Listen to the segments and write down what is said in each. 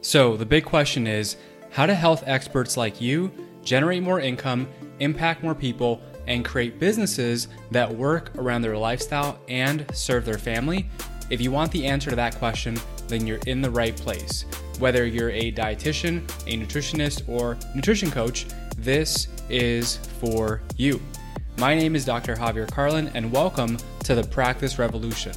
So, the big question is how do health experts like you generate more income, impact more people, and create businesses that work around their lifestyle and serve their family? If you want the answer to that question, then you're in the right place. Whether you're a dietitian, a nutritionist, or nutrition coach, this is for you. My name is Dr. Javier Carlin, and welcome to the Practice Revolution.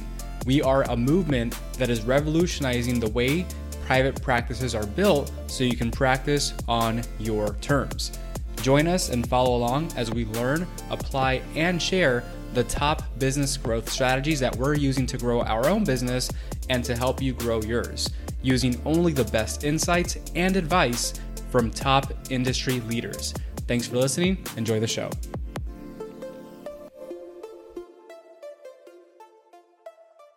We are a movement that is revolutionizing the way private practices are built so you can practice on your terms. Join us and follow along as we learn, apply, and share the top business growth strategies that we're using to grow our own business and to help you grow yours, using only the best insights and advice from top industry leaders. Thanks for listening. Enjoy the show.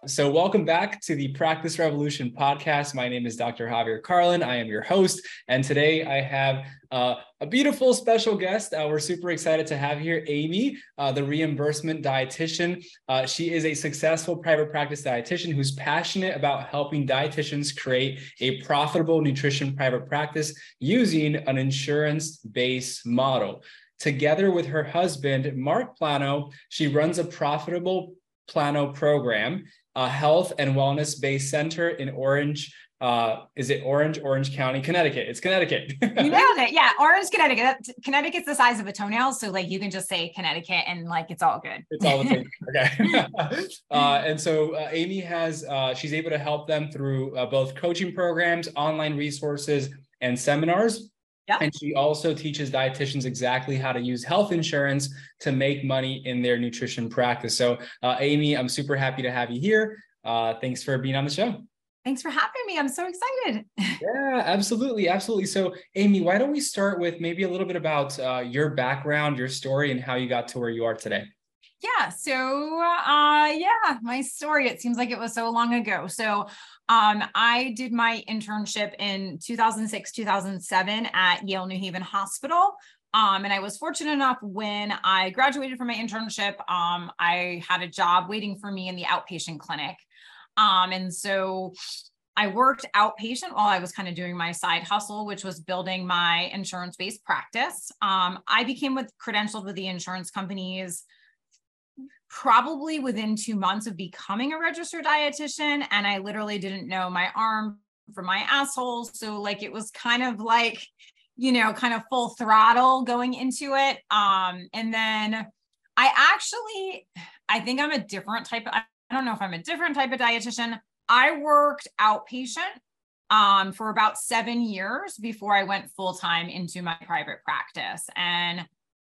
So, welcome back to the Practice Revolution podcast. My name is Dr. Javier Carlin. I am your host. And today I have uh, a beautiful special guest. Uh, we're super excited to have here Amy, uh, the reimbursement dietitian. Uh, she is a successful private practice dietitian who's passionate about helping dietitians create a profitable nutrition private practice using an insurance based model. Together with her husband, Marc Plano, she runs a profitable Plano program a health and wellness based center in Orange. Uh, is it Orange, Orange County, Connecticut? It's Connecticut. you nailed it. Yeah, Orange, Connecticut. Connecticut's the size of a toenail, so like you can just say Connecticut and like it's all good. It's all the same. okay. uh, and so uh, Amy has uh, she's able to help them through uh, both coaching programs, online resources, and seminars. Yeah. And she also teaches dietitians exactly how to use health insurance to make money in their nutrition practice. So, uh, Amy, I'm super happy to have you here. Uh, thanks for being on the show. Thanks for having me. I'm so excited. yeah, absolutely. Absolutely. So, Amy, why don't we start with maybe a little bit about uh, your background, your story, and how you got to where you are today? Yeah. So, uh, yeah, my story, it seems like it was so long ago. So, um, I did my internship in 2006, 2007 at Yale New Haven Hospital. Um, and I was fortunate enough when I graduated from my internship, um, I had a job waiting for me in the outpatient clinic. Um, and so I worked outpatient while I was kind of doing my side hustle, which was building my insurance based practice. Um, I became with credentialed with the insurance companies probably within two months of becoming a registered dietitian. And I literally didn't know my arm from my asshole. So, like, it was kind of like, you know, kind of full throttle going into it. Um, and then I actually, I think I'm a different type of, I don't know if I'm a different type of dietitian. I worked outpatient um, for about seven years before I went full time into my private practice. And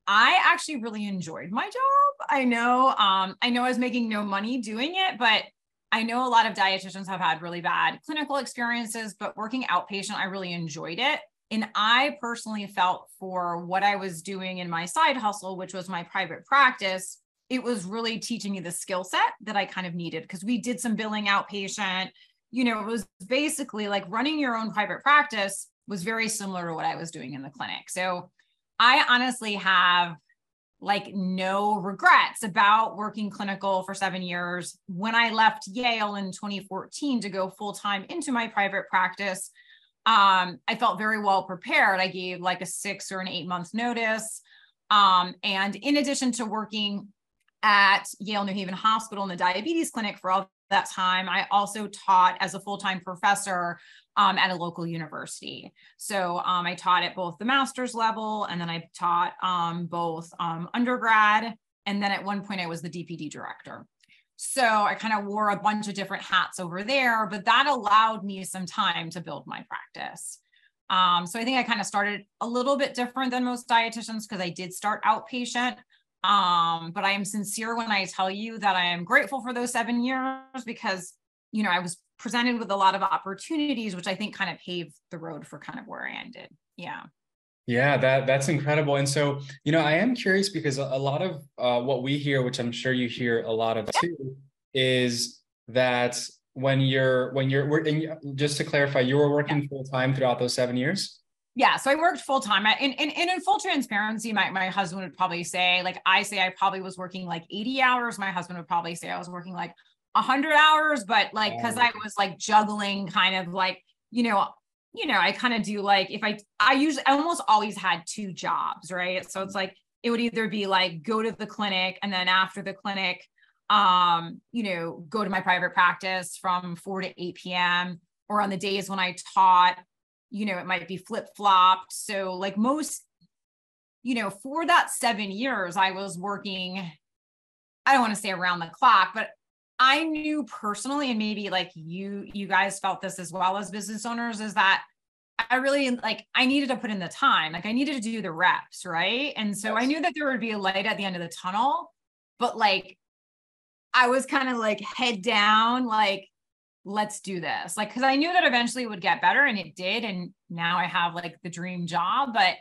I actually really enjoyed my job. I know, um, I know I was making no money doing it, but I know a lot of dietitians have had really bad clinical experiences, but working outpatient, I really enjoyed it. And I personally felt for what I was doing in my side hustle, which was my private practice, it was really teaching me the skill set that I kind of needed because we did some billing outpatient. You know, it was basically like running your own private practice was very similar to what I was doing in the clinic. So I honestly have like no regrets about working clinical for seven years. When I left Yale in 2014 to go full time into my private practice, um, I felt very well prepared. I gave like a six or an eight month notice. Um, and in addition to working at Yale New Haven Hospital in the diabetes clinic for all that time, I also taught as a full time professor um, at a local university. So um, I taught at both the master's level and then I taught um, both um, undergrad. And then at one point, I was the DPD director. So I kind of wore a bunch of different hats over there, but that allowed me some time to build my practice. Um, so I think I kind of started a little bit different than most dietitians because I did start outpatient. Um, but I am sincere when I tell you that I am grateful for those seven years because, you know, I was presented with a lot of opportunities, which I think kind of paved the road for kind of where I ended. Yeah. Yeah, that that's incredible. And so, you know, I am curious because a, a lot of uh, what we hear, which I'm sure you hear a lot of too, is that when you're when you're working, just to clarify, you were working yeah. full time throughout those seven years. Yeah, so I worked full time. And, and, and in full transparency, my, my husband would probably say, like I say, I probably was working like 80 hours. My husband would probably say I was working like a hundred hours, but like because I was like juggling kind of like, you know, you know, I kind of do like if I I usually I almost always had two jobs, right? So it's like it would either be like go to the clinic and then after the clinic um, you know, go to my private practice from 4 to 8 p.m. or on the days when I taught, you know, it might be flip-flopped. So like most you know, for that 7 years I was working I don't want to say around the clock, but I knew personally, and maybe like you, you guys felt this as well as business owners, is that I really like I needed to put in the time. Like I needed to do the reps, right? And so yes. I knew that there would be a light at the end of the tunnel, but like I was kind of like head down, like, let's do this. Like, cause I knew that eventually it would get better and it did. And now I have like the dream job, but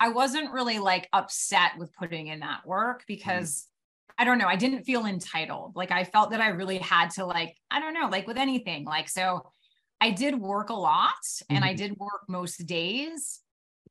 I wasn't really like upset with putting in that work mm-hmm. because I don't know, I didn't feel entitled. Like I felt that I really had to like, I don't know, like with anything. Like so I did work a lot mm-hmm. and I mm-hmm. did work most days,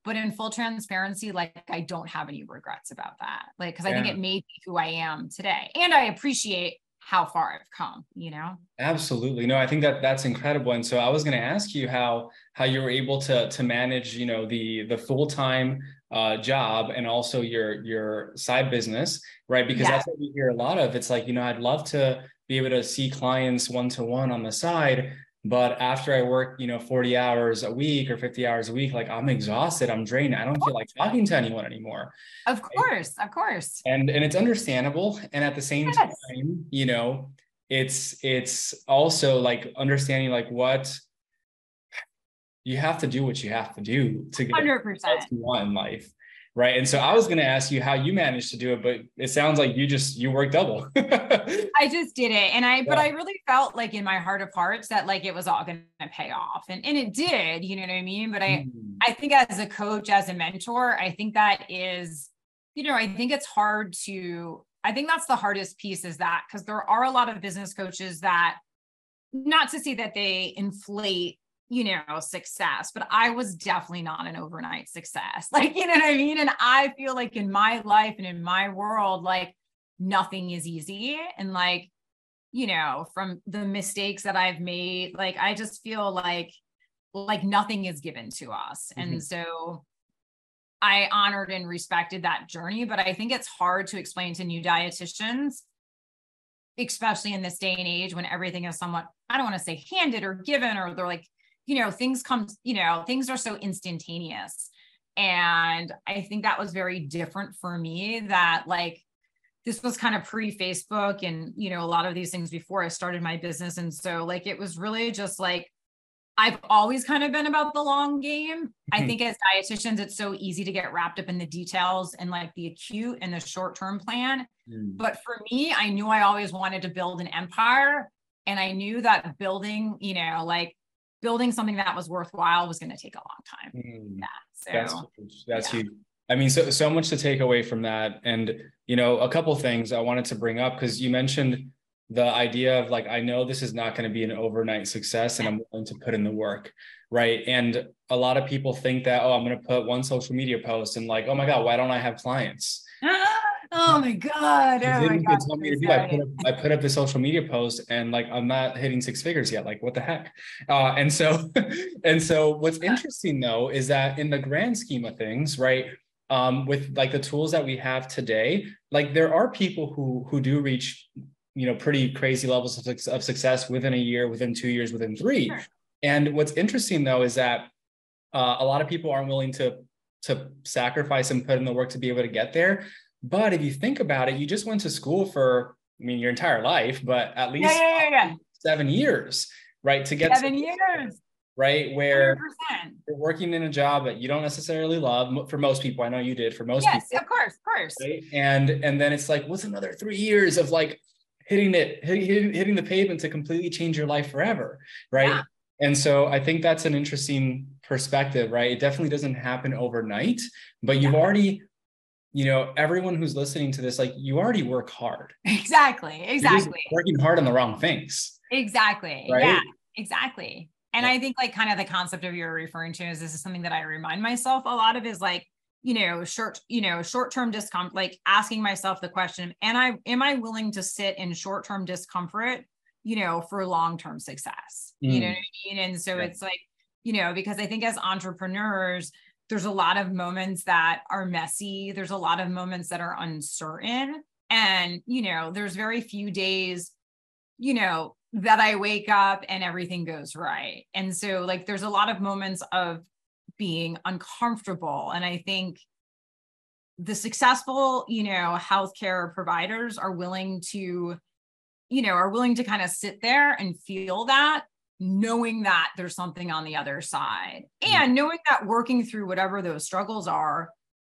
but in full transparency, like I don't have any regrets about that. Like cuz yeah. I think it made me who I am today. And I appreciate how far I've come, you know? Absolutely. No, I think that that's incredible. And so I was going to ask you how how you were able to to manage, you know, the the full-time uh, job and also your your side business, right? Because yeah. that's what we hear a lot of. It's like, you know, I'd love to be able to see clients one to one on the side, but after I work, you know, 40 hours a week or 50 hours a week, like I'm exhausted, I'm drained. I don't feel like talking to anyone anymore. Of course, of course. And and it's understandable. And at the same yes. time, you know, it's it's also like understanding like what you have to do what you have to do to get 100%. one in life right? And so i was going to ask you how you managed to do it but it sounds like you just you work double. I just did it. And i yeah. but i really felt like in my heart of hearts that like it was all going to pay off. And and it did you know what i mean? But i mm. i think as a coach as a mentor i think that is you know i think it's hard to i think that's the hardest piece is that because there are a lot of business coaches that not to say that they inflate you know, success, but I was definitely not an overnight success. Like, you know what I mean? And I feel like in my life and in my world, like nothing is easy. And like, you know, from the mistakes that I've made, like I just feel like like nothing is given to us. Mm-hmm. And so I honored and respected that journey, but I think it's hard to explain to new dietitians especially in this day and age when everything is somewhat i don't want to say handed or given or they're like you know things come you know things are so instantaneous and i think that was very different for me that like this was kind of pre facebook and you know a lot of these things before i started my business and so like it was really just like I've always kind of been about the long game. Mm-hmm. I think as dietitians, it's so easy to get wrapped up in the details and like the acute and the short term plan. Mm. But for me, I knew I always wanted to build an empire. And I knew that building, you know, like building something that was worthwhile was going to take a long time. Mm, yeah. So that's huge. That's yeah. huge. I mean, so so much to take away from that, and you know, a couple things I wanted to bring up because you mentioned the idea of like, I know this is not going to be an overnight success, and I'm willing to put in the work, right? And a lot of people think that, oh, I'm going to put one social media post, and like, oh my god, why don't I have clients? Oh my God. Oh my God. Told me to do. I put, up, I put up the social media post and like I'm not hitting six figures yet. Like what the heck? Uh, and so and so what's interesting though is that in the grand scheme of things, right? Um, with like the tools that we have today, like there are people who who do reach you know pretty crazy levels of, of success within a year, within two years, within three. Sure. And what's interesting though is that uh, a lot of people aren't willing to to sacrifice and put in the work to be able to get there but if you think about it, you just went to school for, I mean, your entire life, but at least yeah, yeah, yeah, seven years, right? To get seven years, right? Where you you're working in a job that you don't necessarily love for most people. I know you did for most yes, people. Yes, of course, of course. Right? And and then it's like, what's another three years of like hitting it, hitting, hitting the pavement to completely change your life forever, right? And so I think that's an interesting perspective, right? It definitely doesn't happen overnight, but you've already you know, everyone who's listening to this, like you already work hard. Exactly. Exactly. working hard on the wrong things. Exactly. Right? Yeah, exactly. And yeah. I think like kind of the concept of you're referring to is this is something that I remind myself a lot of is like, you know, short, you know, short-term discomfort, like asking myself the question, and I am I willing to sit in short-term discomfort, you know, for long-term success? Mm. You know mm. what I mean? And so yeah. it's like you know, because I think as entrepreneurs, there's a lot of moments that are messy. There's a lot of moments that are uncertain. And, you know, there's very few days, you know, that I wake up and everything goes right. And so, like, there's a lot of moments of being uncomfortable. And I think the successful, you know, healthcare providers are willing to, you know, are willing to kind of sit there and feel that knowing that there's something on the other side mm-hmm. and knowing that working through whatever those struggles are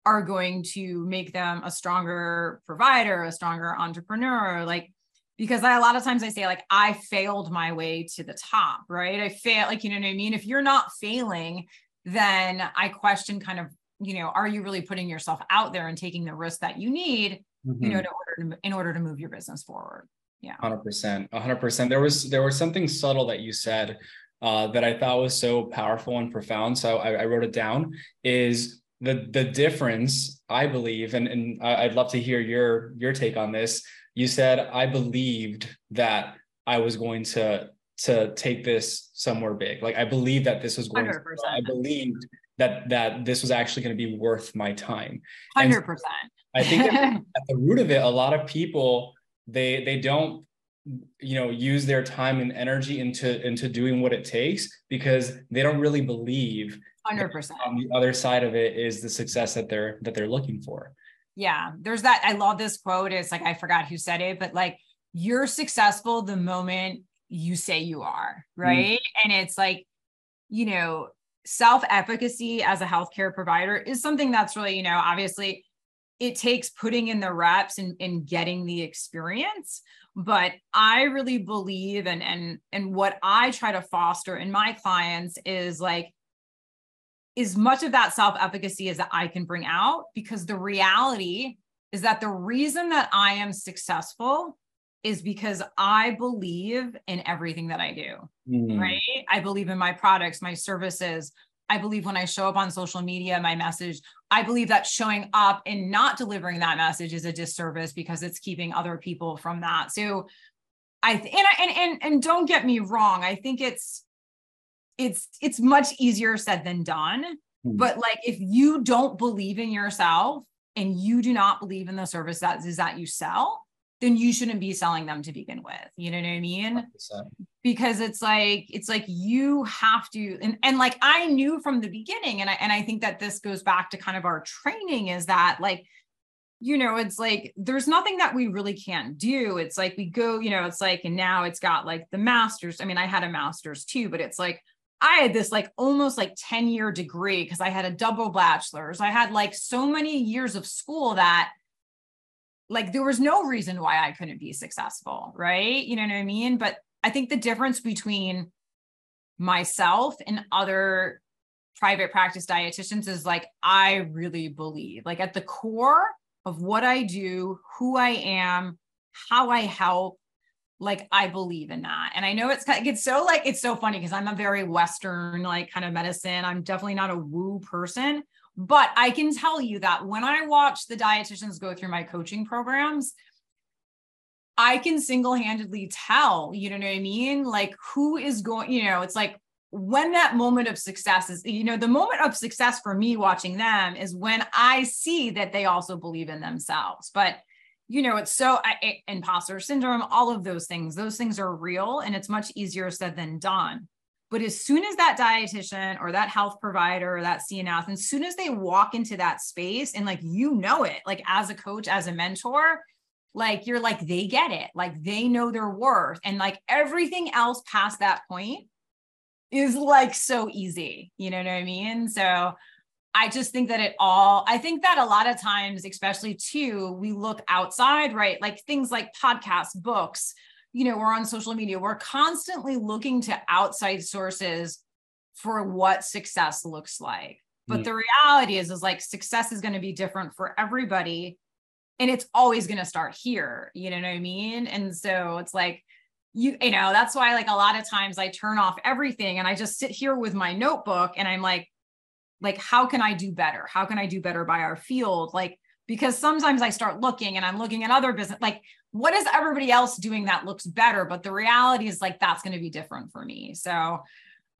are going to make them a stronger provider a stronger entrepreneur like because I, a lot of times I say like I failed my way to the top, right? I fail like you know what I mean. If you're not failing, then I question kind of you know are you really putting yourself out there and taking the risk that you need, mm-hmm. you know, in order to, in order to move your business forward yeah. 100% 100% there was there was something subtle that you said uh, that i thought was so powerful and profound so I, I, wrote it down is the the difference i believe and, and i'd love to hear your your take on this. You said i believed that i was going to to take this somewhere big. Like i believe that this was going 100%. to i believed that that this was actually going to be worth my time. 100% i think at the root of it a lot of people they they don't you know use their time and energy into into doing what it takes because they don't really believe 100% on the other side of it is the success that they're that they're looking for yeah there's that i love this quote it's like i forgot who said it but like you're successful the moment you say you are mm-hmm. right mm. and it's like you know self efficacy as a healthcare provider is something that's really you know obviously it takes putting in the reps and, and getting the experience but i really believe and and and what i try to foster in my clients is like as much of that self-efficacy as that i can bring out because the reality is that the reason that i am successful is because i believe in everything that i do mm. right i believe in my products my services I believe when I show up on social media, my message, I believe that showing up and not delivering that message is a disservice because it's keeping other people from that. So I and I, and and and don't get me wrong, I think it's it's it's much easier said than done. Mm-hmm. But like if you don't believe in yourself and you do not believe in the service that is that you sell, then you shouldn't be selling them to begin with. You know what I mean? 100%. Because it's like it's like you have to and and like I knew from the beginning and I and I think that this goes back to kind of our training is that like you know it's like there's nothing that we really can't do it's like we go you know it's like and now it's got like the masters i mean i had a master's too but it's like I had this like almost like 10 year degree because I had a double bachelor's. I had like so many years of school that like there was no reason why I couldn't be successful, right? You know what I mean? But I think the difference between myself and other private practice dietitians is like I really believe like at the core of what I do, who I am, how I help, like I believe in that. And I know it's it's so like it's so funny because I'm a very western like kind of medicine. I'm definitely not a woo person, but I can tell you that when I watch the dietitians go through my coaching programs, I can single handedly tell, you know what I mean? Like who is going, you know, it's like when that moment of success is, you know, the moment of success for me watching them is when I see that they also believe in themselves. But, you know, it's so I, imposter syndrome, all of those things, those things are real and it's much easier said than done. But as soon as that dietitian or that health provider or that CNS, as soon as they walk into that space and like you know it, like as a coach, as a mentor, like you're like they get it, like they know their worth, and like everything else past that point is like so easy. You know what I mean? So I just think that it all, I think that a lot of times, especially too, we look outside, right? Like things like podcasts, books, you know, we're on social media, we're constantly looking to outside sources for what success looks like. But mm. the reality is, is like success is going to be different for everybody. And it's always going to start here. You know what I mean? And so it's like, you, you know, that's why like a lot of times I turn off everything and I just sit here with my notebook and I'm like, like, how can I do better? How can I do better by our field? Like, because sometimes I start looking and I'm looking at other business, like what is everybody else doing that looks better? But the reality is like that's going to be different for me. So,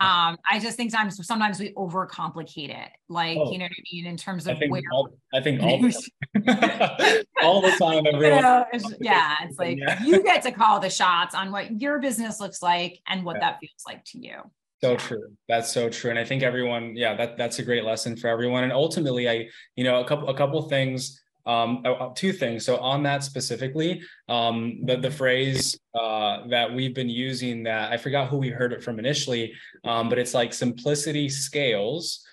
um i just think sometimes sometimes we overcomplicate it like oh, you know what i mean in terms of I think where all, i think all the, all the time everyone. You know, it's, yeah it's like yeah. you get to call the shots on what your business looks like and what yeah. that feels like to you. So true. That's so true and i think everyone yeah that that's a great lesson for everyone and ultimately i you know a couple a couple things um, uh, uh, two things. So on that specifically, um, the, the phrase uh, that we've been using that I forgot who we heard it from initially, um, but it's like simplicity scales,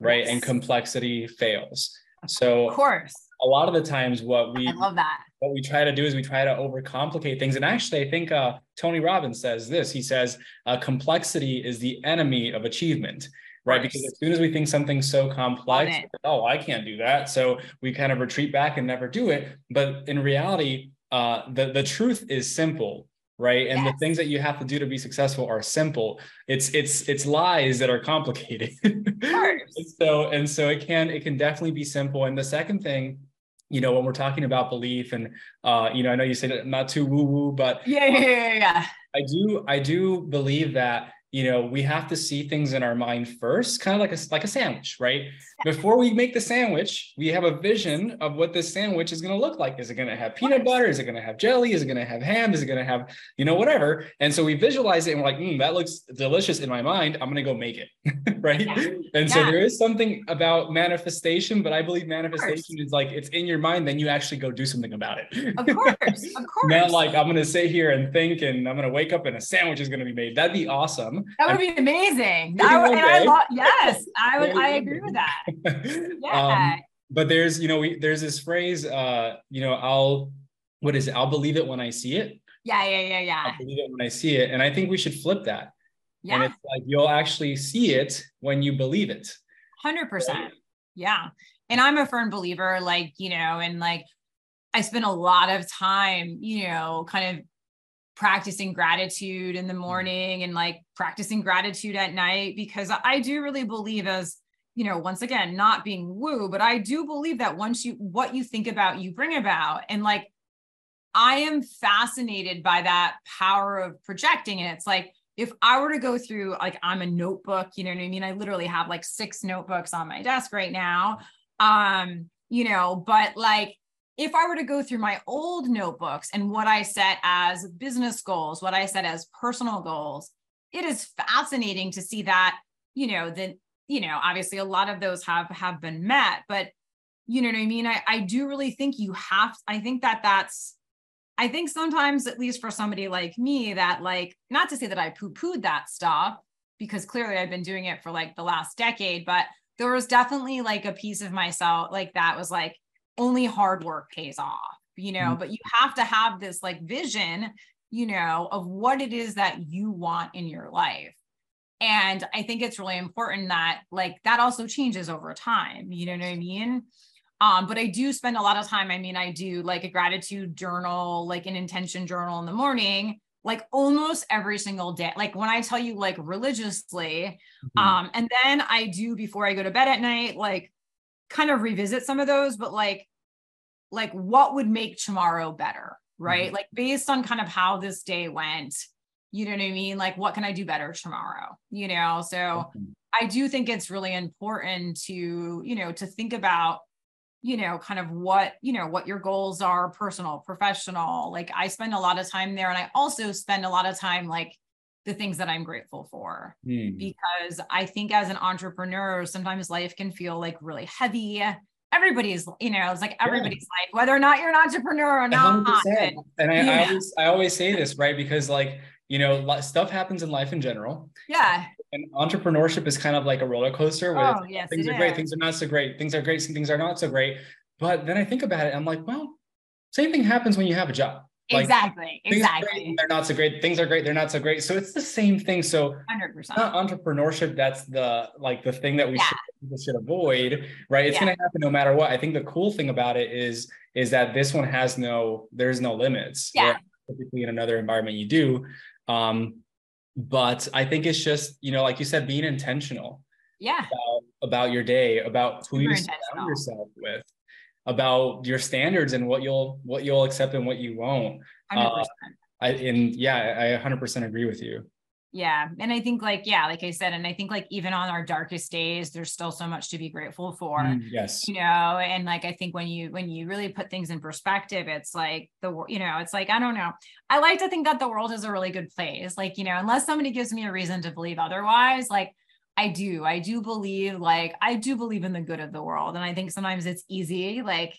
right? Yes. And complexity fails. So of course, a lot of the times what we I love that. What we try to do is we try to overcomplicate things. And actually, I think uh, Tony Robbins says this. He says uh, complexity is the enemy of achievement right? Because as soon as we think something's so complex, oh, I can't do that. So we kind of retreat back and never do it. But in reality, uh, the, the truth is simple, right? And yes. the things that you have to do to be successful are simple. It's it's it's lies that are complicated. so and so it can it can definitely be simple. And the second thing you know when we're talking about belief and uh you know i know you said not too woo woo but yeah, yeah yeah yeah i do i do believe that you know we have to see things in our mind first kind of like a like a sandwich right? Before we make the sandwich we have a vision of what this sandwich is going to look like. Is it going to have peanut butter? is it going to have jelly? Is it going to have ham? Is it going to have you know whatever. And so we visualize it and we're like mm, that looks delicious in my mind. I'm going to go make it. Right? Yeah. and yeah. so there is something about manifestation but i believe manifestation is like it's in your mind then you actually go do something about it. Of course. Of course. not like i'm going to sit here and think and i'm going to wake up and a sandwich is going to be made. That'd be awesome that would be amazing. I would, and I lo- yes, I would. I agree with that. Yeah. Um, but there's, you know, we, there's this phrase, uh, you know, I'll, what is it? I'll believe it when I see it. Yeah, yeah, yeah, yeah. I'll believe it when I see it, and I think we should flip that. Yeah. And it's like you'll actually see it when you believe it. Hundred percent. Yeah. And I'm a firm believer, like you know, and like I spend a lot of time, you know, kind of practicing gratitude in the mm-hmm. morning and like practicing gratitude at night because I do really believe as you know once again not being woo but I do believe that once you what you think about you bring about. And like I am fascinated by that power of projecting. And it's like if I were to go through like I'm a notebook you know what I mean? I literally have like six notebooks on my desk right now um you know but like if I were to go through my old notebooks and what I set as business goals, what I set as personal goals, it is fascinating to see that, you know, that, you know, obviously a lot of those have have been met, but you know what I mean? I, I do really think you have, I think that that's, I think sometimes, at least for somebody like me, that like, not to say that I poo pooed that stuff, because clearly I've been doing it for like the last decade, but there was definitely like a piece of myself like that was like, only hard work pays off, you know, mm-hmm. but you have to have this like vision, you know, of what it is that you want in your life. And I think it's really important that like that also changes over time. You know what I mean? Um, but I do spend a lot of time. I mean, I do like a gratitude journal, like an intention journal in the morning, like almost every single day. Like when I tell you like religiously, mm-hmm. um, and then I do before I go to bed at night, like kind of revisit some of those, but like, like what would make tomorrow better, right? Mm-hmm. Like based on kind of how this day went, you know what I mean? Like, what can I do better tomorrow? You know, so mm-hmm. I do think it's really important to, you know, to think about, you know, kind of what, you know, what your goals are, personal, professional. Like I spend a lot of time there. And I also spend a lot of time like the things that I'm grateful for. Mm. Because I think as an entrepreneur, sometimes life can feel like really heavy. Everybody's, you know, it's like everybody's yeah. life, whether or not you're an entrepreneur or not. 100%. And I, yeah. I, always, I always say this, right? Because like, you know, stuff happens in life in general. Yeah. And entrepreneurship is kind of like a roller coaster where oh, yes, things are is. great, things are not so great, things are great, some things are not so great. But then I think about it, I'm like, well, same thing happens when you have a job. Like, exactly. Exactly. they're not so great. Things are great. They're not so great. So it's the same thing. So 100%. entrepreneurship. That's the like the thing that we yeah. should, should avoid, right? It's yeah. going to happen no matter what. I think the cool thing about it is is that this one has no there's no limits. Yeah. Typically in another environment you do. Um, but I think it's just you know like you said being intentional. Yeah. About, about your day, about who Super you surround yourself with about your standards and what you'll what you'll accept and what you won't. 100%. Uh, I, and yeah, I 100% agree with you. yeah and i think like yeah like i said and i think like even on our darkest days there's still so much to be grateful for Mm, yes you know and like i think when you when you really put things in perspective it's like the you know it's like i don't know i like to think that the world is a really good place like you know unless somebody gives me a reason to believe otherwise like i do i do believe like i do believe in the good of the world and i think sometimes it's easy like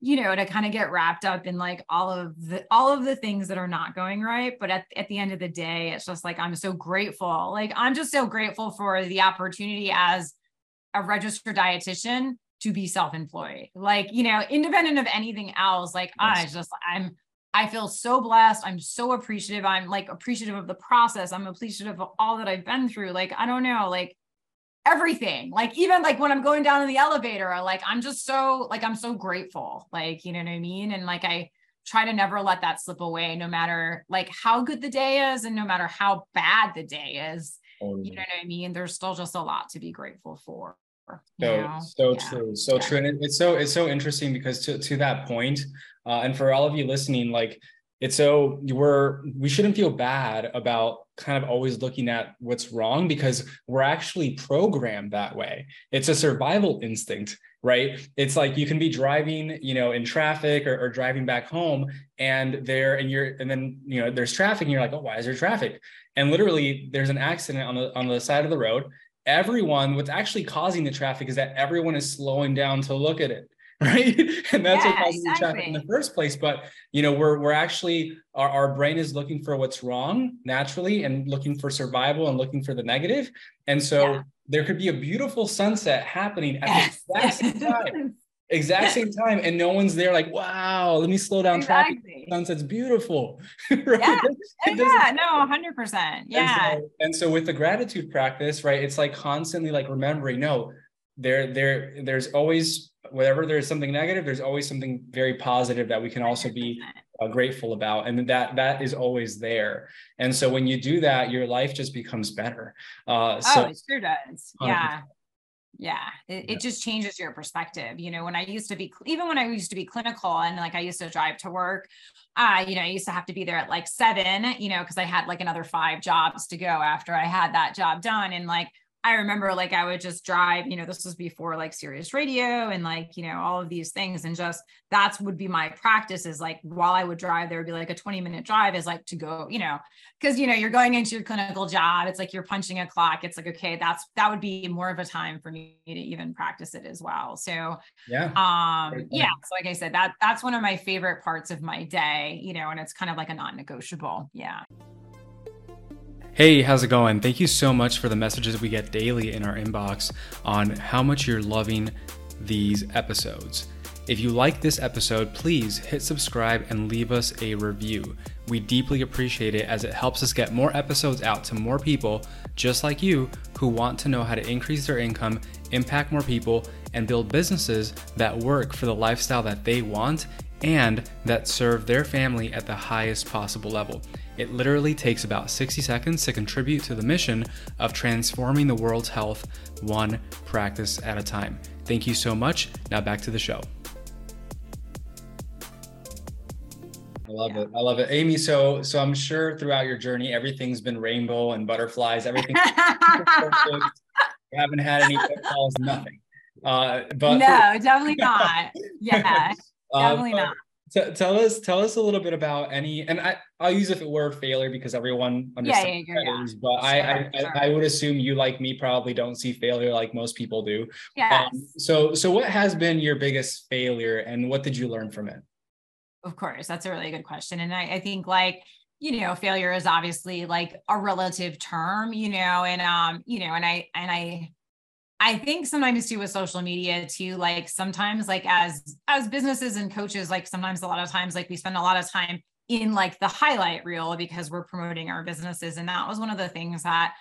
you know to kind of get wrapped up in like all of the all of the things that are not going right but at, at the end of the day it's just like i'm so grateful like i'm just so grateful for the opportunity as a registered dietitian to be self-employed like you know independent of anything else like i just i'm i feel so blessed. I'm so appreciative. I'm like appreciative of the process. I'm appreciative of all that i've been through. Like i don't know like everything. Like even like when i'm going down in the elevator like i'm just so like i'm so grateful. Like you know what i mean? And like i try to never let that slip away no matter like how good the day is and no matter how bad the day is. You know what i mean? There's still just a lot to be grateful for So know? so Yeah. true, so Yeah. true, and it- it's so it's so interesting because to to that point, uh, and for all of you listening, like it's so we're we shouldn't feel bad about kind of always looking at what's wrong because we're actually programmed that way. It's a survival instinct, right? It's like you can be driving, you know, in traffic or, or driving back home, and there and you're and then you know there's traffic, and you're like, oh, why is there traffic? And literally, there's an accident on the on the side of the road everyone what's actually causing the traffic is that everyone is slowing down to look at it right? And that's what Yeah, causes the traffic in the first place. But you know we're we're actually our, our brain is looking for what's wrong naturally and looking for survival and looking for the negative. And so Yeah. there could be a beautiful sunset happening at the exact same time exact same time and no one's there like wow let me slow down traffic exactly. sunset's beautiful right? Yeah. Yeah no 100% and yeah so, and so with the gratitude practice, right? It's like constantly like remembering, no, there, there, there's always whatever there's something negative, there's always something very positive that we can also be uh, grateful about, and that that is always there. And so when you do that, your life just becomes better. Uh, so oh it sure does 100%. Yeah it, Yeah. it just changes your perspective you know when i used to be even when i used to be clinical and like i used to drive to work uh you know i used to have to be there at like seven you know because i had like another five jobs to go after i had that job done and like I remember like I would just drive, you know, this was before like Sirius radio and like, you know, all of these things. And just that's would be my practice is like while I would drive, there would be like a 20 minute drive is like to go, you know, because you know, you're going into your clinical job. It's like you're punching a clock. It's like, okay, that's that would be more of a time for me to even practice it as well. So yeah, um yeah, so like I said, that that's one of my favorite parts of my day, you know, and it's kind of like a non-negotiable. Yeah. Hey, how's it going? Thank you so much for the messages we get daily in our inbox on how much you're loving these episodes. If you like this episode, please hit subscribe and leave us a review. We deeply appreciate it as it helps us get more episodes out to more people just like you who want to know how to increase their income, impact more people, and build businesses that work for the lifestyle that they want and that serve their family at the highest possible level. It literally takes about 60 seconds to contribute to the mission of transforming the world's health one practice at a time. Thank you so much. Now back to the show. I love Yeah. it. I love it. Amy, so so I'm sure throughout your journey everything's been rainbow and butterflies, everything perfect. Haven't had any pitfalls, nothing. Uh but no, definitely not. Yeah, Uh, definitely but not. T- tell us tell us a little bit about any and I I'll use the word failure because everyone understands yeah, yeah, yeah. is, but I, I, Sure, I sure. I would assume you like me probably don't see failure like most people do. Yes. Um, so so what has been your biggest failure and what did you learn from it? Of course, that's a really good question. And I, I think like, you know, failure is obviously like a relative term, you know, and um, you know, and I and I I think sometimes too with social media too, like sometimes like as as businesses and coaches, like sometimes a lot of times like we spend a lot of time in like the highlight reel because we're promoting our businesses. And that was one of the things that,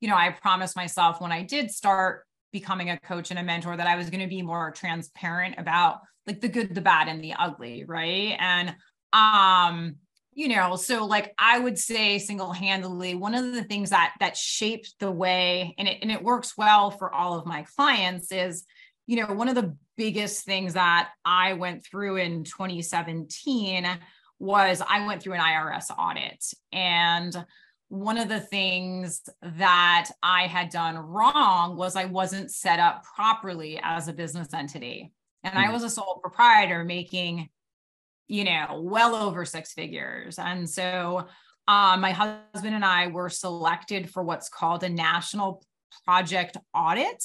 you know, I promised myself when I did start becoming a coach and a mentor that I was going to be more transparent about like the good, the bad, and the ugly, right? And um, you know, so like I would say single-handedly, one of the things that that shaped the way and it and it works well for all of my clients is, you know, one of the biggest things that I went through in 2017 was I went through an IRS audit and one of the things that I had done wrong was I wasn't set up properly as a business entity. And mm-hmm. I hmm. was a sole proprietor making, you know, well over six figures. And so um, my husband and I were selected for what's called a national project audit.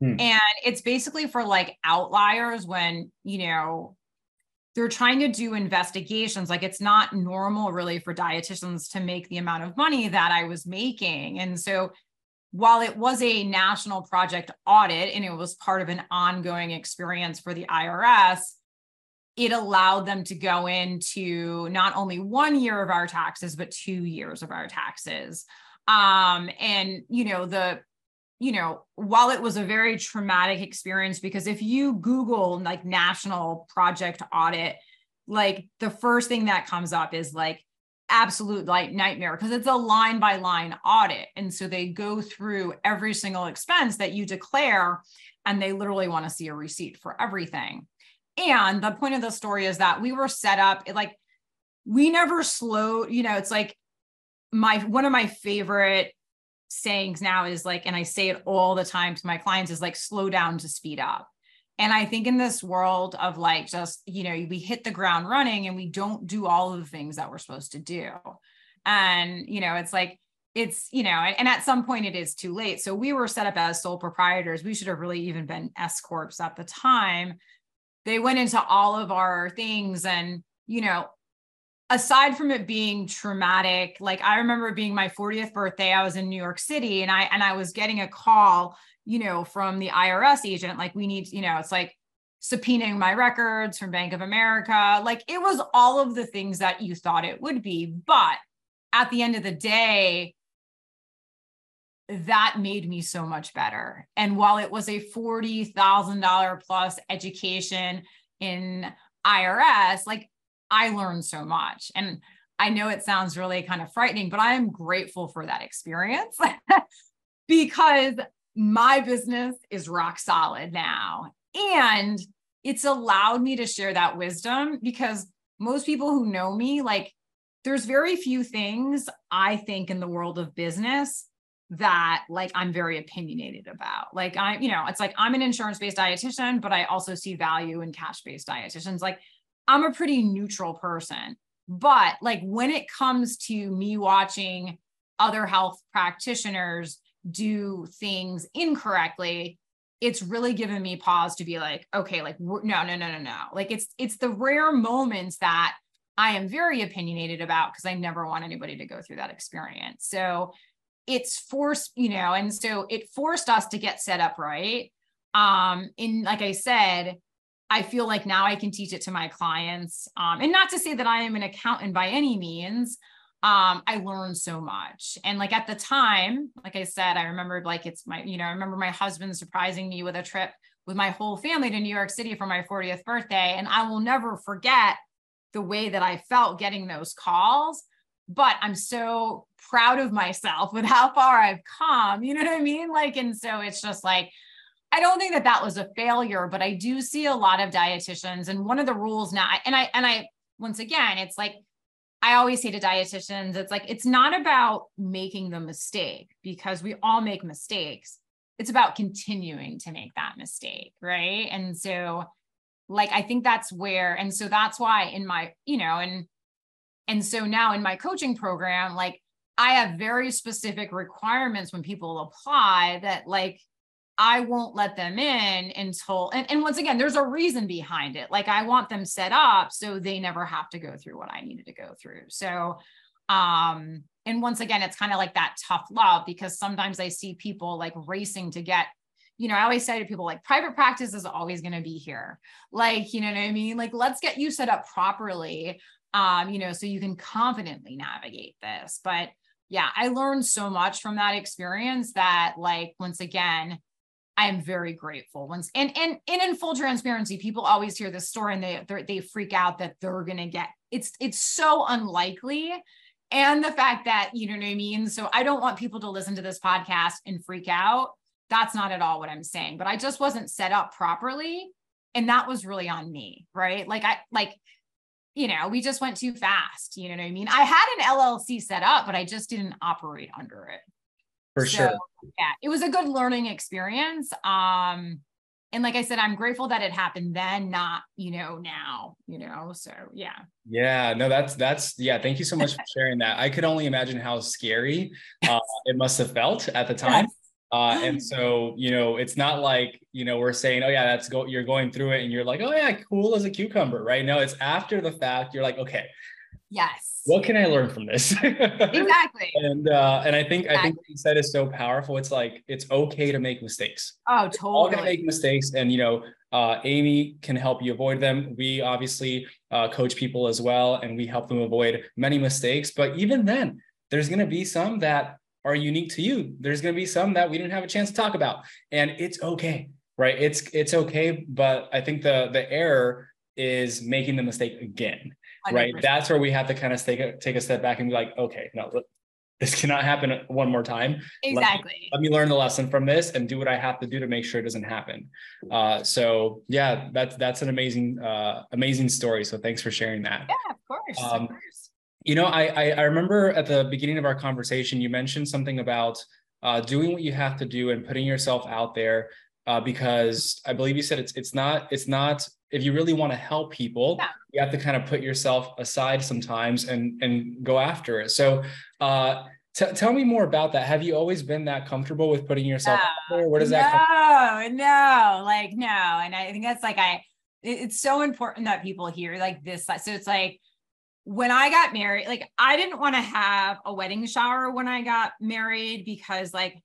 Hmm. And it's basically for like outliers when, you know, they're trying to do investigations. Like it's not normal really for dietitians to make the amount of money that I was making. And so while it was a national project audit and it was part of an ongoing experience for the IRS, it allowed them to go into not only one year of our taxes but two years of our taxes. Um and you know the you know while it was a very traumatic experience because if you google like national project audit like the first thing that comes up is like absolute like nightmare because it's a line by line audit. And so they go through every single expense that you declare and they literally want to see a receipt for everything and the point of the story is that we were set up it, like we never slowed, you know, it's like my one of my favorite sayings now is like, and I say it all the time to my clients is like slow down to speed up. And I think in this world of like just, you know, we hit the ground running and we don't do all of the things that we're supposed to do. And, you know, it's like, it's, you know, and at some point it is too late. So we were set up as sole proprietors. We should have really even been S Corps at the time they went into all of our things and you know aside from it being traumatic like i remember being my 40th birthday i was in new york city and i and i was getting a call you know from the irs agent like we need you know it's like subpoenaing my records from bank of america. Like it was all of the things that you thought it would be. But at the end of the day that made me so much better. And while it was a $40,000 plus education in IRS, like I learned so much. And I know it sounds really kind of frightening, but I am grateful for that experience because my business is rock solid now. And it's allowed me to share that wisdom because most people who know me, like, there's very few things I think in the world of business that like I'm very opinionated about. Like I, you know, it's like I'm an insurance-based dietitian, but I also see value in cash-based dietitians. Like I'm a pretty neutral person. But like when it comes to me watching other health practitioners do things incorrectly, it's really given me pause to be like, okay, like no, no, no, no, no. Like it's it's the rare moments that I am very opinionated about because I never want anybody to go through that experience. So it's forced, you know, and so it forced us to get set up right. Um, and like I said, I feel like now I can teach it to my clients. Um, and not to say that I am an accountant by any means. Um, I learned so much. And like at the time, like I said, I remembered like it's my, you know, I remember my husband surprising me with a trip with my whole family to New York City for my 40th birthday. And I will never forget the way that I felt getting those calls but I'm so proud of myself with how far I've come. You know what I mean? Like, and so it's just like, I don't think that that was a failure, but I do see a lot of dietitians. And one of the rules now, and I, and I, once again, it's like, I always say to dietitians, it's like, it's not about making the mistake because we all make mistakes. It's about continuing to make that mistake. Right. And so, like, I think that's where, and so that's why in my, you know, and and so now in my coaching program, like I have very specific requirements when people apply that like I won't let them in until and, and once again, there's a reason behind it. Like I want them set up so they never have to go through what I needed to go through. So um and once again, it's kind of like that tough love because sometimes I see people like racing to get you know, I always say to people like private practice is always going to be here. Like, you know what I mean? Like, let's get you set up properly um, you know, so you can confidently navigate this. But yeah, I learned so much from that experience that, like, once again, I am very grateful. Once and and and in full transparency, people always hear this story and they they freak out that they're gonna get it's it's so unlikely. And the fact that you know what I mean. So I don't want people to listen to this podcast and freak out. That's not at all what I'm saying. But I just wasn't set up properly, and that was really on me, right? Like I like you know, we just went too fast. You know what I mean? I had an LLC set up, but I just didn't operate under it. For so, sure. Yeah, it was a good learning experience. Um, and like I said, I'm grateful that it happened then, not, you know, now, you know. So yeah. Yeah, no, that's that's yeah. Thank you so much for sharing that. I could only imagine how scary uh, it must have felt at the time. Yes. Uh, and so, you know, it's not like, you know, we're saying, oh, yeah, that's go, you're going through it and you're like, oh, yeah, cool as a cucumber, right? No, it's after the fact, you're like, okay, yes, what can I learn from this? exactly. and, uh, and I think, exactly. I think what you said is so powerful. It's like, it's okay to make mistakes. Oh, totally. all gonna make mistakes. And, you know, uh, Amy can help you avoid them. We obviously uh, coach people as well, and we help them avoid many mistakes. But even then, there's going to be some that are unique to you. There's going to be some that we didn't have a chance to talk about, and it's okay, right? It's it's okay, but I think the the error is making the mistake again, 100%. right? That's where we have to kind of take a, take a step back and be like, okay, no, this cannot happen one more time. Exactly. Let me, let me, learn the lesson from this and do what I have to do to make sure it doesn't happen. Uh, so yeah, that's that's an amazing uh, amazing story. So thanks for sharing that. Yeah, of course. Um, of course. You know, I, I, I remember at the beginning of our conversation, you mentioned something about uh, doing what you have to do and putting yourself out there. Uh, because I believe you said it's it's not it's not if you really want to help people, yeah. you have to kind of put yourself aside sometimes and and go after it. So, uh, t- tell me more about that. Have you always been that comfortable with putting yourself no, out there? Where does that? No, no, like no. And I think that's like I. It's so important that people hear like this. So it's like when I got married, like I didn't want to have a wedding shower when I got married because like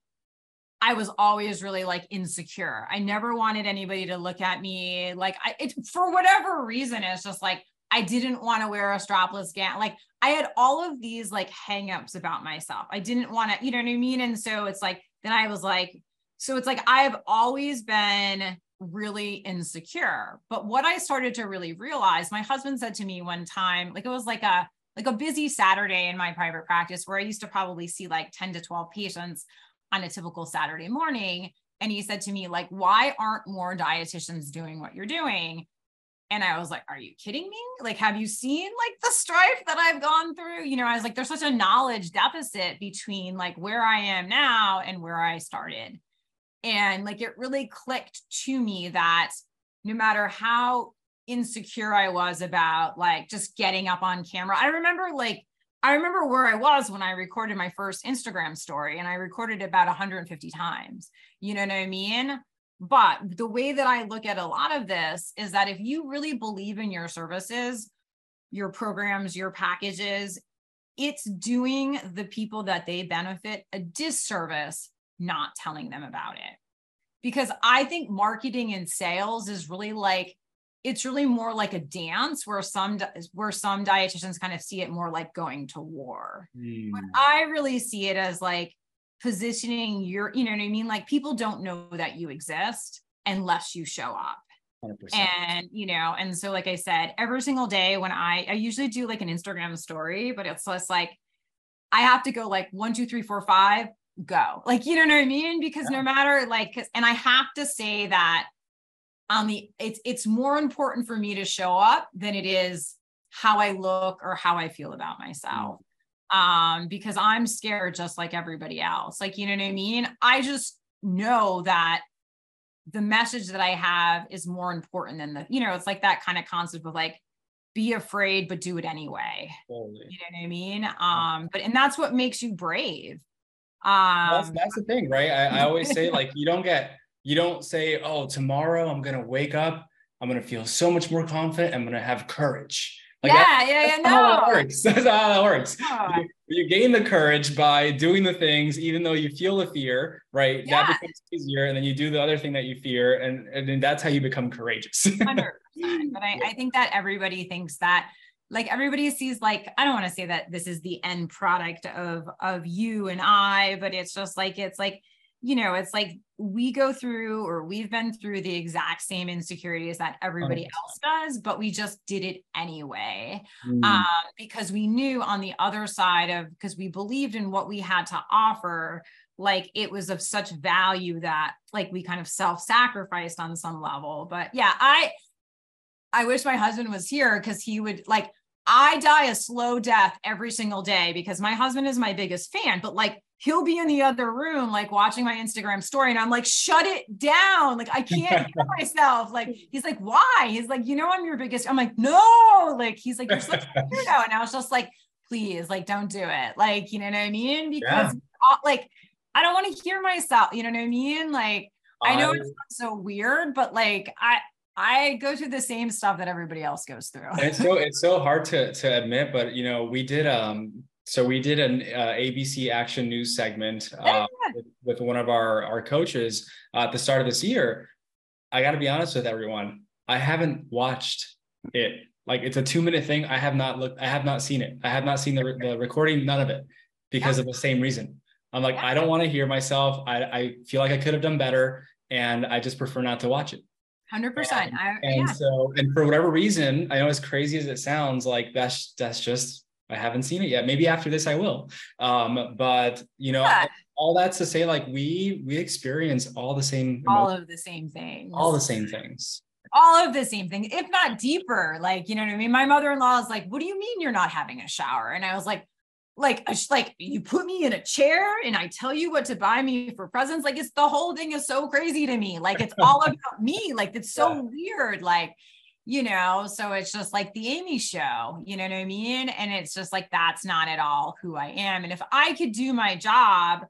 I was always really like insecure. I never wanted anybody to look at me like I it for whatever reason it's just like I didn't want to wear a strapless gown. Like I had all of these like hangups about myself. I didn't want to, you know what I mean? And so it's like then I was like so it's like I've always been really insecure. But what I started to really realize, my husband said to me one time, like it was like a like a busy Saturday in my private practice where I used to probably see like 10 to 12 patients on a typical Saturday morning. And he said to me, like, why aren't more dietitians doing what you're doing? And I was like, are you kidding me? Like, have you seen like the strife that I've gone through? You know, I was like, there's such a knowledge deficit between like where I am now and where I started. And like it really clicked to me that no matter how insecure I was about like just getting up on camera, I remember like, I remember where I was when I recorded my first Instagram story and I recorded about 150 times. You know what I mean? But the way that I look at a lot of this is that if you really believe in your services, your programs, your packages, it's doing the people that they benefit a disservice not telling them about it. Because I think marketing and sales is really like it's really more like a dance where some where some dietitians kind of see it more like going to war. Mm. But I really see it as like positioning your, you know what I mean? Like people don't know that you exist unless you show up. 100%. And you know, and so like I said, every single day when I I usually do like an Instagram story, but it's just like I have to go like one, two, three, four, five, go. Like, you know what I mean? Because yeah. no matter like, and I have to say that on the, it's, it's more important for me to show up than it is how I look or how I feel about myself. Um, because I'm scared just like everybody else. Like, you know what I mean? I just know that the message that I have is more important than the, you know, it's like that kind of concept of like, be afraid, but do it anyway. Totally. You know what I mean? Um, but and that's what makes you brave. Um, that's, that's the thing, right? I, I always say like you don't get you don't say, oh, tomorrow I'm gonna wake up, I'm gonna feel so much more confident, I'm gonna have courage. Like yeah, that, yeah, yeah, no. How that works. That's how that works. You, you, gain the courage by doing the things, even though you feel the fear, right? Yeah. That becomes easier, and then you do the other thing that you fear, and and then that's how you become courageous. Hundred percent. But I, I think that everybody thinks that like everybody sees like i don't want to say that this is the end product of of you and i but it's just like it's like you know it's like we go through or we've been through the exact same insecurities that everybody 100. else does but we just did it anyway mm. um, because we knew on the other side of because we believed in what we had to offer like it was of such value that like we kind of self-sacrificed on some level but yeah i I wish my husband was here because he would like I die a slow death every single day because my husband is my biggest fan, but like he'll be in the other room, like watching my Instagram story, and I'm like, shut it down. Like, I can't hear myself. Like, he's like, why? He's like, you know, I'm your biggest. I'm like, no. Like, he's like, you're such a weirdo. And I was just like, please, like, don't do it. Like, you know what I mean? Because, yeah. like, I don't want to hear myself. You know what I mean? Like, I know it's so weird, but like, I, I go through the same stuff that everybody else goes through. it's so it's so hard to to admit, but you know, we did um so we did an uh, ABC Action News segment uh, with, with, one of our our coaches uh, at the start of this year. I got to be honest with everyone. I haven't watched it. Like it's a two minute thing. I have not looked. I have not seen it. I have not seen the the recording. None of it because yeah. of the same reason. I'm like yeah. I don't want to hear myself. I I feel like I could have done better, and I just prefer not to watch it. Hundred percent. And yeah. so, and for whatever reason, I know as crazy as it sounds, like that's that's just I haven't seen it yet. Maybe after this I will. Um, but you know, yeah. all that's to say, like we we experience all the same, all emotions, of the same things, all the same things, all of the same things, if not deeper. Like you know what I mean. My mother in law is like, "What do you mean you're not having a shower?" And I was like, like like you put me in a chair and I tell you what to buy me for presents. Like it's the whole thing is so crazy to me. Like it's all about me. Like it's so yeah. weird. Like, you know, so it's just like the Amy show, you know what I mean? And it's just like that's not at all who I am. And if I could do my job,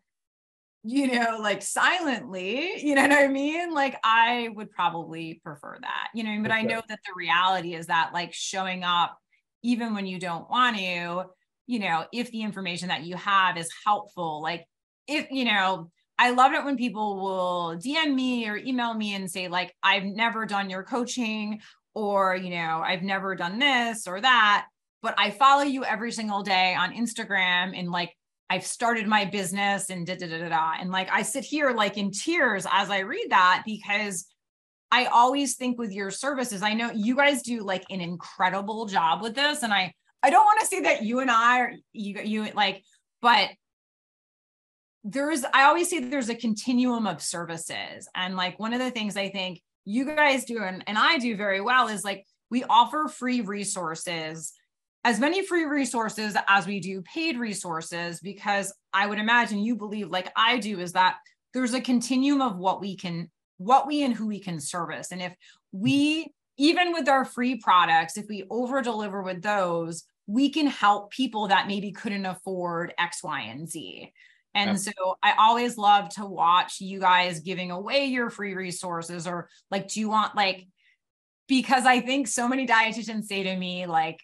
you know, like silently, you know what I mean? Like I would probably prefer that, you know, but I know that the reality is that like showing up even when you don't want to you know, if the information that you have is helpful, like if, you know, I love it when people will DM me or email me and say, like, I've never done your coaching, or, you know, I've never done this or that, but I follow you every single day on Instagram and like, I've started my business and da da da da da. And like, I sit here like in tears as I read that because I always think with your services, I know you guys do like an incredible job with this. And I, I don't want to say that you and I are you you like, but there's I always say there's a continuum of services. And like one of the things I think you guys do and, and I do very well is like we offer free resources, as many free resources as we do paid resources, because I would imagine you believe like I do is that there's a continuum of what we can what we and who we can service. And if we even with our free products, if we over deliver with those, we can help people that maybe couldn't afford X, Y, and Z. And so I always love to watch you guys giving away your free resources or like, do you want like, because I think so many dietitians say to me, like,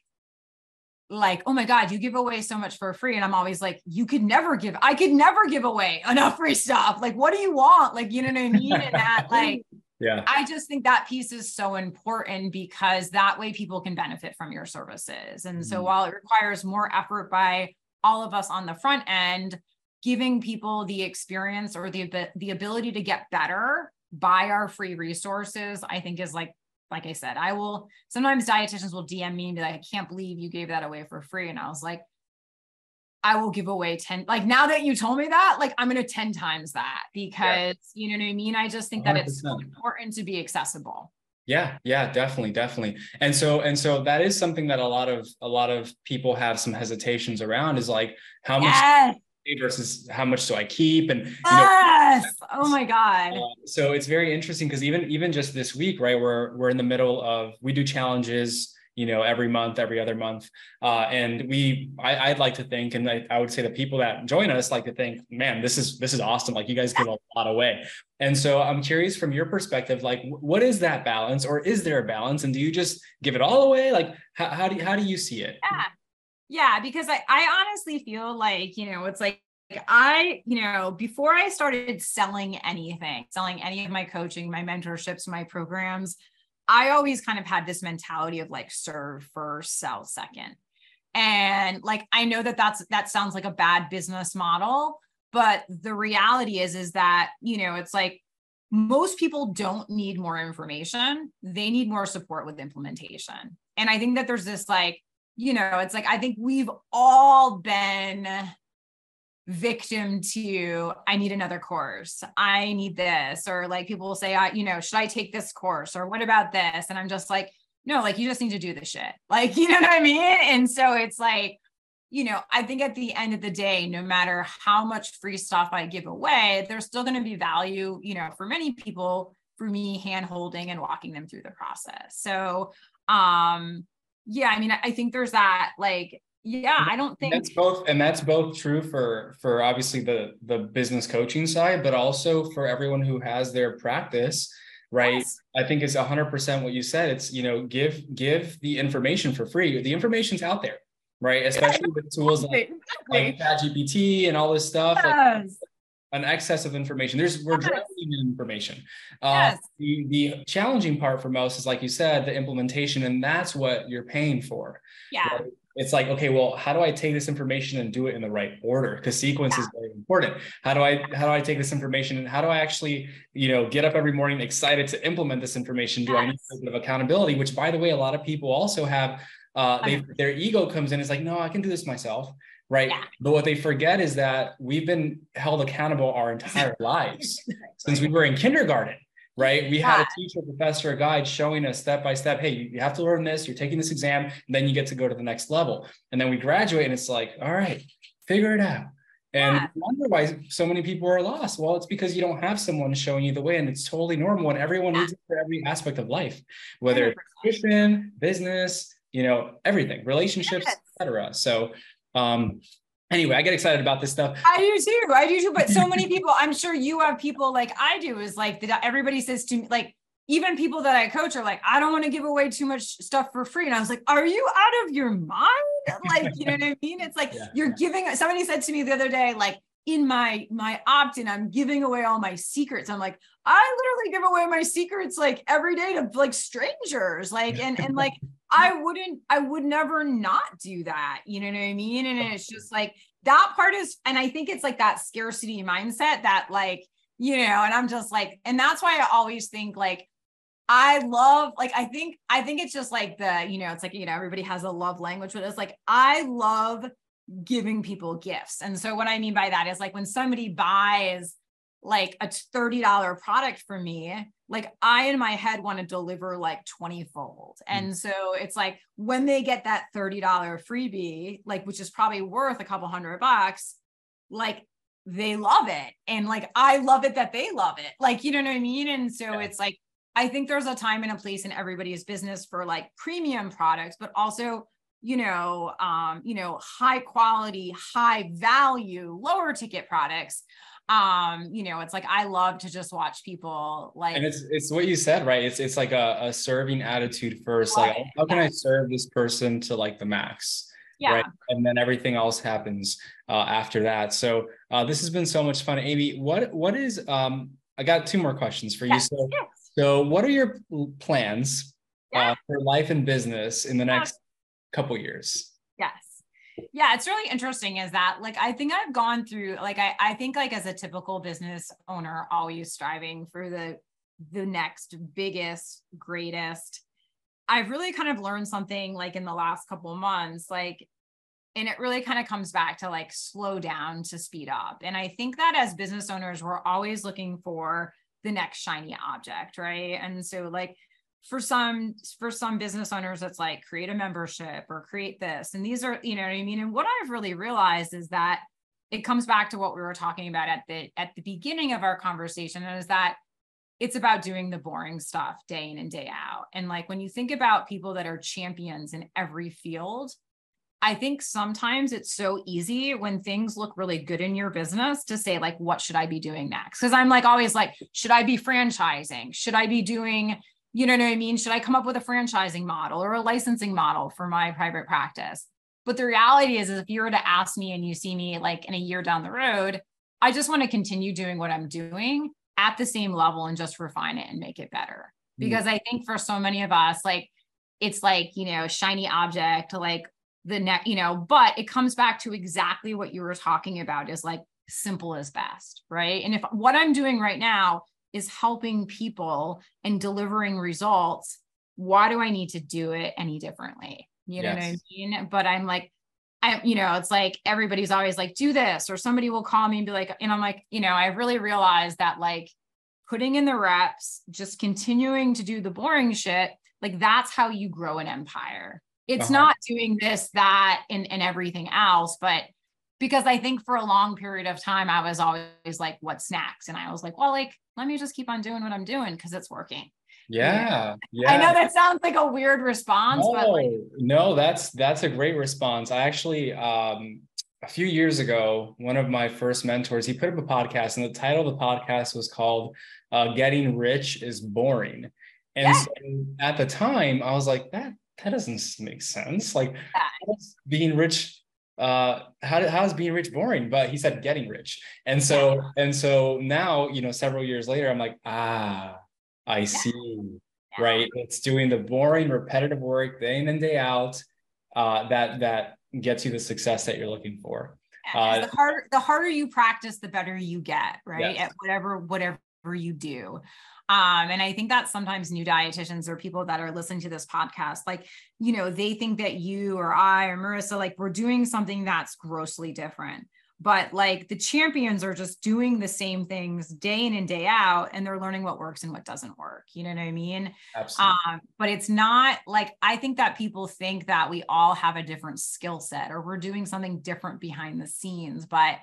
like, oh my God, you give away so much for free. And I'm always like, you could never give, I could never give away enough free stuff. Like, what do you want? Like, you know what I mean? And that, like, yeah. I just think that piece is so important because that way people can benefit from your services. And mm-hmm. so while it requires more effort by all of us on the front end giving people the experience or the the ability to get better by our free resources i think is like like i said i will sometimes dietitians will dm me and be like i can't believe you gave that away for free. And i was like I will give away 10. Like now that you told me that, like I'm going to 10 times that because yeah. you know what I mean? I just think 100%. that it's so important to be accessible. Yeah, yeah, definitely, definitely. And so and so that is something that a lot of a lot of people have some hesitations around is like how yes. much versus how much do I keep and yes know, oh my god uh, so it's very interesting because even even just this week right we're we're in the middle of we do challenges you know, every month, every other month. Uh, and we, I, would like to think, and I, I, would say the people that join us like to think, man, this is this is awesome. Like you guys give a lot away. And so I'm curious from your perspective, like what is that balance, or is there a balance? And do you just give it all away? Like how, how do you, how do you see it? Yeah, yeah, because I I honestly feel like you know it's like I, you know, before I started selling anything, selling any of my coaching, my mentorships, my programs, I always kind of had this mentality of like serve first, sell second. And like I know that that's that sounds like a bad business model, but the reality is is that, you know, it's like most people don't need more information. They need more support with implementation. And I think that there's this like, you know, it's like I think we've all been victim to i need another course i need this or like people will say i you know should i take this course or what about this and i'm just like no, like you just need to do the shit. Like, you know what I mean? And so it's like, you know, I think at the end of the day, no matter how much free stuff I give away, there's still going to be value, you know, for many people for me hand holding and walking them through the process. So, um, yeah, I mean, I think there's that like, yeah, I don't think that's both, and that's both true for for obviously the the business coaching side, but also for everyone who has their practice right yes. i think it's 100% what you said it's you know give give the information for free the information's out there right especially with tools like, like ChatGPT and all this stuff yes. like an excess of information there's we're yes. drowning in information uh, yes. the, the challenging part for most is like you said the implementation and that's what you're paying for yeah right? It's like okay well how do i take this information and do it in the right order? Because sequence yeah. is very important. How do i how do i take this information and how do i actually you know get up every morning excited to implement this information? Do yes. i need a bit of accountability? Which by the way a lot of people also have uh, they, their ego comes in. It's like no i can do this myself right? Yeah. but what they forget is that we've been held accountable our entire lives since we were in kindergarten right? We had a teacher, professor, a guide showing us step by step, hey, you have to learn this, you're taking this exam, and then you get to go to the next level. And then we graduate and it's like, all right, figure it out. And yeah. wonder why so many people are lost. Well, it's because you don't have someone showing you the way, and it's totally normal. And everyone yeah. needs it for every aspect of life, whether 100%. it's Christian, business, you know, everything, relationships, yes. etc. So um, anyway, I get excited about this stuff. I do too. I do too. But so many people, I'm sure you have people like I do, is like that everybody says to me, like, even people that I coach are like, I don't want to give away too much stuff for free. And I was like, Are you out of your mind? Like, you know what I mean? It's like yeah, you're giving somebody said to me the other day, like, in my my opt-in, I'm giving away all my secrets. I'm like, I literally give away my secrets like every day to like strangers. Like, and and like I wouldn't, I would never not do that. You know what I mean? And oh. it's just like that part is, and I think it's like that scarcity mindset that, like, you know, and I'm just like, and that's why I always think like, I love, like, I think, I think it's just like the, you know, it's like, you know, everybody has a love language, but it's like, I love giving people gifts. And so what I mean by that is like when somebody buys like a $30 product for me, like I in my head want to deliver like 20 fold. Mm. And so it's like when they get that $30 freebie, like which is probably worth a couple hundred bucks, like they love it. And like I love it that they love it. Like, you know what I mean? And so yeah. it's like I think there's a time and a place in everybody's business for like premium products, but also you know um you know high quality high value lower ticket products um you know it's like i love to just watch people like and it's it's what you said right? It's it's like a, a serving attitude first like how can i serve this person to like the max yeah. right? And then everything else happens uh, after that. So uh, this has been so much fun. Amy what what is um i got two more questions for you. So yes. so what are your plans yeah. uh, for life and business in the next couple years yeah it's really interesting is that like i think i've gone through like i i think like as a typical business owner always striving for the the next biggest greatest. I've really kind of learned something like in the last couple months like and it really kind of comes back to like slow down to speed up. And i think that as business owners we're always looking for the next shiny object right? And so like for some for some business owners it's like create a membership or create this and these are you know what i mean and what i've really realized is that it comes back to what we were talking about at the at the beginning of our conversation and is that it's about doing the boring stuff day in and day out and like when you think about people that are champions in every field I think sometimes it's so easy when things look really good in your business to say, like, what should I be doing next? Because I'm like always like, should I be franchising? Should I be doing, you know what I mean? Should I come up with a franchising model or a licensing model for my private practice? But the reality is, is if you were to ask me and you see me like in a year down the road, I just want to continue doing what I'm doing at the same level and just refine it and make it better. Mm. Because I think for so many of us, like it's like, you know, shiny object, like the neck, you know, but it comes back to exactly what you were talking about is like simple as best, right? And if what I'm doing right now is helping people and delivering results, why do I need to do it any differently? You know yes. what I mean? But I'm like, I, you know, it's like everybody's always like, do this, or somebody will call me and be like, and I'm like, you know, I really realized that like putting in the reps, just continuing to do the boring shit, like that's how you grow an empire. It's Uh-huh. not doing this, that, and, and everything else, but because I think for a long period of time, I was always like, what's next? And I was like, well, like, let me just keep on doing what I'm doing because it's working. Yeah. Yeah. I know that sounds like a weird response, no, but like, no, that's that's a great response. I actually um a few years ago, one of my first mentors, he put up a podcast, and the title of the podcast was called uh, "Getting Rich is Boring." And Yeah. so at the time, I was like, "That that doesn't make sense. Like, how's being rich, uh, how how is being rich boring?" But he said, "Getting rich," and so and so now, you know, several years later, I'm like, "Ah, I see." yeah. right? It's doing the boring, repetitive work day in and day out uh, that that gets you the success that you're looking for. Yeah, Uh, the harder the harder you practice, the better you get, right? Yes. At whatever whatever you do. Um, and I think that sometimes new dietitians or people that are listening to this podcast, like, you know, they think that you or I or Marissa, like we're doing something that's grossly different. But like the champions are just doing the same things day in and day out, and they're learning what works and what doesn't work. You know what I mean? Absolutely. Um, but it's not like I think that people think that we all have a different skill set or we're doing something different behind the scenes. But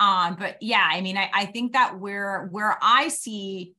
um, but yeah, I mean, I, I think that where where I see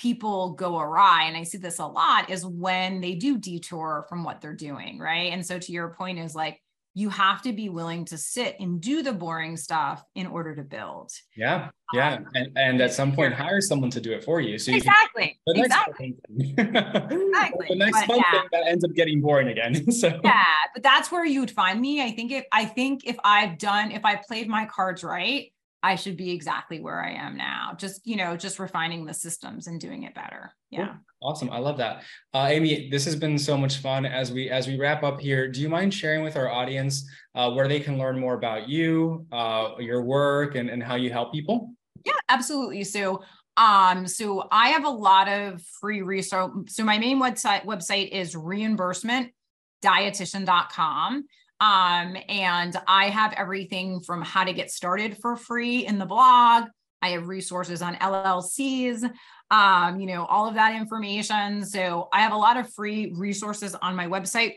people go awry, and I see this a lot, is when they do detour from what they're doing, right? And so to your point is like you have to be willing to sit and do the boring stuff in order to build. yeah, yeah, um, and and at some point hire someone to do it for you. So you Exactly. can the Exactly. Exactly. the next But yeah. thing that ends up getting boring again. so yeah but that's where you'd find me i think if i think if i've done if i played my cards right i should be exactly where i am now just you know just refining the systems and doing it better yeah awesome, I love that. Uh, Amy, this has been so much fun. As we as we wrap up here, do you mind sharing with our audience uh, where they can learn more about you, uh, your work, and and how you help people? yeah absolutely so um so i have a lot of free resource so my main website website is reimbursementdietitian.com um and i have everything from how to get started for free in the blog. I have resources on llcs um you know all of that information. So i have a lot of free resources on my website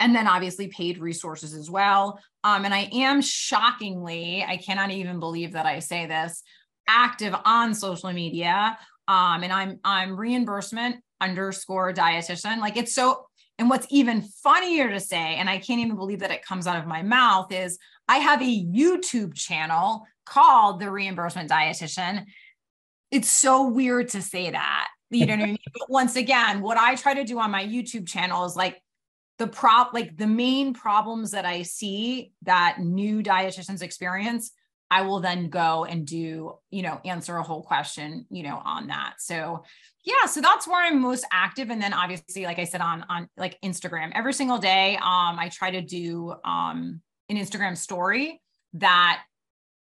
and then obviously paid resources as well. Um, and i am shockingly i cannot even believe that i say this active on social media. Um, and i'm i'm reimbursement underscore dietitian. Like it's so and what's even funnier to say and i can't even believe that it comes out of my mouth is i have a youtube channel called the reimbursement dietitian. It's so weird to say that you know what i mean? But once again what i try to do on my youtube channel is like the prop like the main problems that i see that new dietitians experience i will then go and do you know answer a whole question you know on that. So yeah so that's where i'm most active and then obviously like i said on on like instagram every single day um i try to do um an instagram story that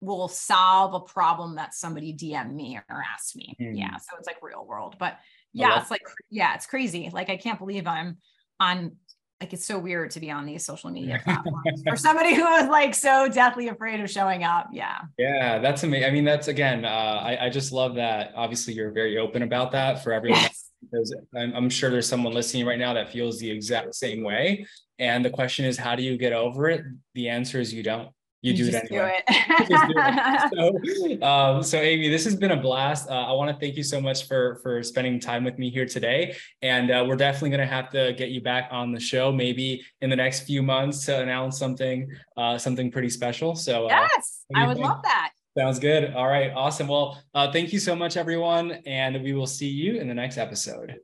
will solve a problem that somebody DM me or ask me. Mm. Yeah. So it's like real world. But yeah, it's like, yeah, it's crazy. Like I can't believe I'm on like it's so weird to be on these social media platforms for somebody who is like so deathly afraid of showing up. Yeah. Yeah, that's amazing. I mean, that's again, uh, I, I just love that. Obviously, you're very open about that for everyone. Yes. Because I'm, I'm sure there's someone listening right now that feels the exact same way. And the question is, how do you get over it? The answer is you don't. You, do it anyway. Do Just do it. so, um, so Amy, this has been a blast. Uh, I want to thank you so much for for spending time with me here today, and uh, we're definitely going to have to get you back on the show, maybe in the next few months to announce something uh, something pretty special. So uh, yes, what I would think? love that. sounds good. All right, awesome. Well, uh, thank you so much, everyone, and we will see you in the next episode.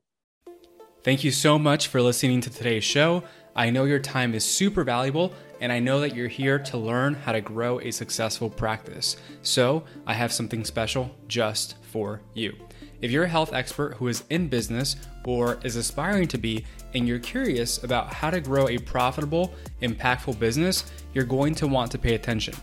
Thank you so much for listening to today's show. I know your time is super valuable, and I know that you're here to learn how to grow a successful practice. So, I have something special just for you. If you're a health expert who is in business or is aspiring to be, and you're curious about how to grow a profitable, impactful business, you're going to want to pay attention.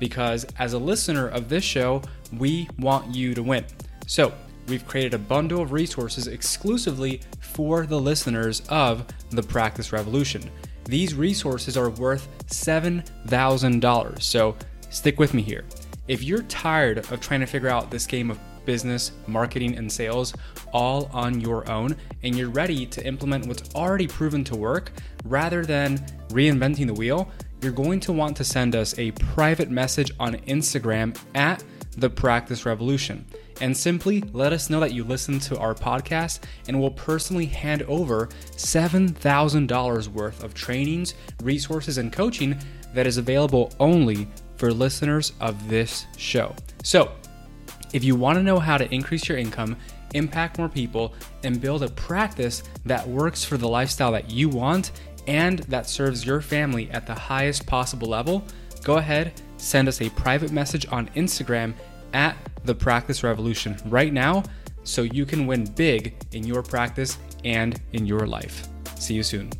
Because as a listener of this show, we want you to win. So, we've created a bundle of resources exclusively for the listeners of the Practice Revolution. These resources are worth $7,000. So stick with me here. If you're tired of trying to figure out this game of business, marketing, and sales all on your own, and you're ready to implement what's already proven to work rather than reinventing the wheel, you're going to want to send us a private message on Instagram at the Practice Revolution and simply let us know that you listened to our podcast and we'll personally hand over $7,000 worth of trainings, resources, and coaching that is available only for listeners of this show. So, if you want to know how to increase your income, impact more people, and build a practice that works for the lifestyle that you want and that serves your family at the highest possible level, go ahead, send us a private message on Instagram at the Practice Revolution right now so you can win big in your practice and in your life. See you soon.